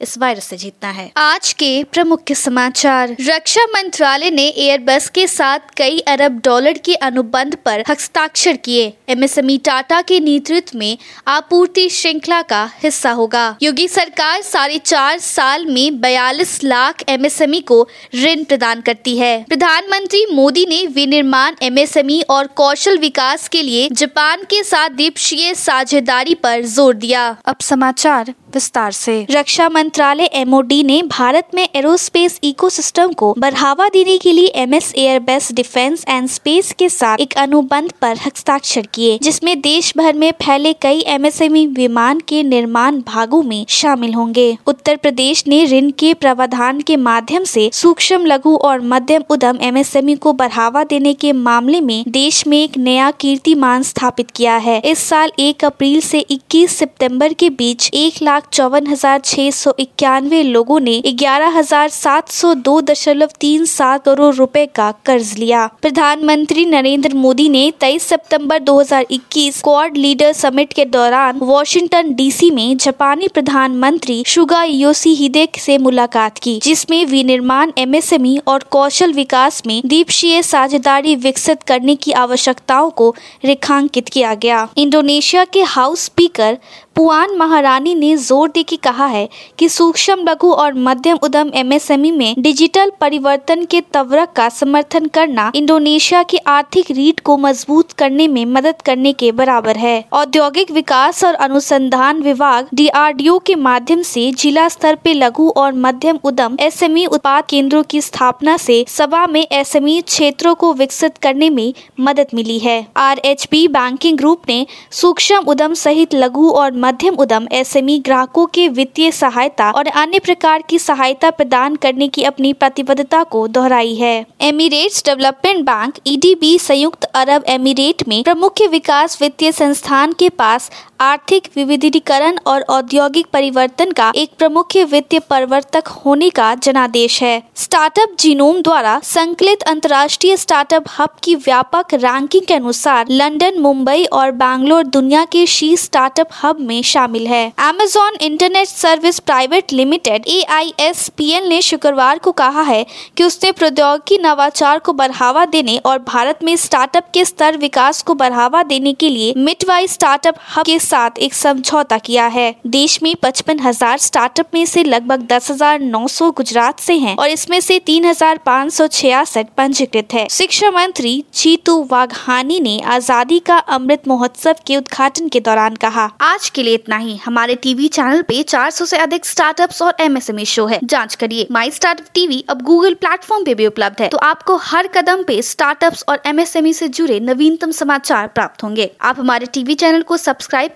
इस वायरस से जीतना है। आज के प्रमुख समाचार। रक्षा मंत्रालय ने एयरबस के साथ कई अरब डॉलर के अनुबंध पर हस्ताक्षर किए। एमएसएमई टाटा के नेतृत्व में आपूर्ति श्रृंखला का हिस्सा होगा। योगी सरकार साढ़े चार साल में बयालीस लाख एमएसएमई को ऋण प्रदान करती है। प्रधानमंत्री मोदी ने विनिर्माण, एमएसएमई और कौशल विकास के लिए जापान के साथ द्वीपक्षीय साझेदारी पर ज़ोर दिया। अब समाचार विस्तार से। रक्षा मंत्रालय एमओडी ने भारत में एरोस्पेस इकोसिस्टम को बढ़ावा देने के लिए M S Airbus defence and space के साथ एक अनुबंध पर हस्ताक्षर किए, जिसमें देश भर में फैले कई एमएसएमई विमान के निर्माण भागों में शामिल होंगे। उत्तर प्रदेश ने ऋण के प्रावधान के माध्यम से सूक्ष्म, लघु और मध्यम उद्यम एमएसएमई को बढ़ावा देने के मामले में देश में एक नया कीर्तिमान स्थापित किया है। इस साल एक अप्रैल से 21 सितंबर के बीच एक लाख चौवन हज़ार छह सौ इक्यानवे लोगों ने ग्यारह हज़ार सात सौ दो दशमलव तीन सात करोड़ रुपए का कर्ज लिया। प्रधानमंत्री नरेंद्र मोदी ने 23 सितंबर 2021 क्वाड लीडर समिट के दौरान वॉशिंगटन डीसी में जापानी प्रधानमंत्री शुगा योशी से मुलाकात की, जिसमें विनिर्माण, एमएसएमई और कौशल विकास में द्वीपक्षीय साझेदारी विकसित करने की आवश्यकताओं को रेखांकित किया गया। इंडोनेशिया के हाउस स्पीकर पुआन महारानी ने ज़ोर दे के कहा है कि सूक्ष्म, लघु और मध्यम उद्यम एमएसएमई में डिजिटल परिवर्तन के तवरक का समर्थन करना इंडोनेशिया की आर्थिक रीढ़ को मज़बूत करने में मदद करने के बराबर है। औद्योगिक विकास और अनुसंधान विभाग डीआरडीओ के माध्यम से जिला स्तर पे लघु और मध्यम उद्यम एसएमई उत्पाद केंद्रों की स्थापना से सभा में एसएमई क्षेत्रों को विकसित करने में मदद मिली है। आरएचपी बैंकिंग ग्रुप ने सूक्ष्म उद्यम सहित लघु और मध्यम उद्यम, एसएमई ग्राहकों के वित्तीय सहायता और अन्य प्रकार की सहायता प्रदान करने की अपनी प्रतिबद्धता को दोहराई है। एमिरेट्स डेवलपमेंट बैंक, ईडीबी, संयुक्त अरब एमिरेट में प्रमुख विकास वित्तीय संस्थान के पास आर्थिक विविधीकरण और औद्योगिक परिवर्तन का एक प्रमुख वित्तीय परिवर्तक होने का जनादेश है। स्टार्टअप जीनोम द्वारा संकलित अंतर्राष्ट्रीय स्टार्टअप हब की व्यापक रैंकिंग के अनुसार लंदन, मुंबई और बैंगलोर दुनिया के शीर्ष स्टार्टअप हब में शामिल है। Amazon internet service private limited A ने शुक्रवार को कहा है कि उसने प्रौद्योगिकी नवाचार को बढ़ावा देने और भारत में स्टार्टअप के स्तर विकास को बढ़ावा देने के लिए मिटवाई स्टार्टअप हब के साथ एक समझौता किया है। देश में पचपन हज़ार स्टार्टअप में से लगभग दस हज़ार नौ सौ गुजरात से हैं और इसमें से तीन हज़ार पाँच सौ छियासठ पंजीकृत है। शिक्षा मंत्री चीतू वाघानी ने आज़ादी का अमृत महोत्सव के उद्घाटन के दौरान कहा, आज के लिए इतना ही। हमारे टीवी चैनल पे 400 से अधिक स्टार्टअप्स और एमएसएमई शो है। जाँच करिए। माई स्टार्टअप टीवी अब गूगल प्लेटफॉर्म पे भी उपलब्ध है। तो आपको हर कदम पे स्टार्टअप्स और एमएसएमई से जुड़े नवीनतम समाचार प्राप्त होंगे। आप हमारे टीवी चैनल को सब्सक्राइब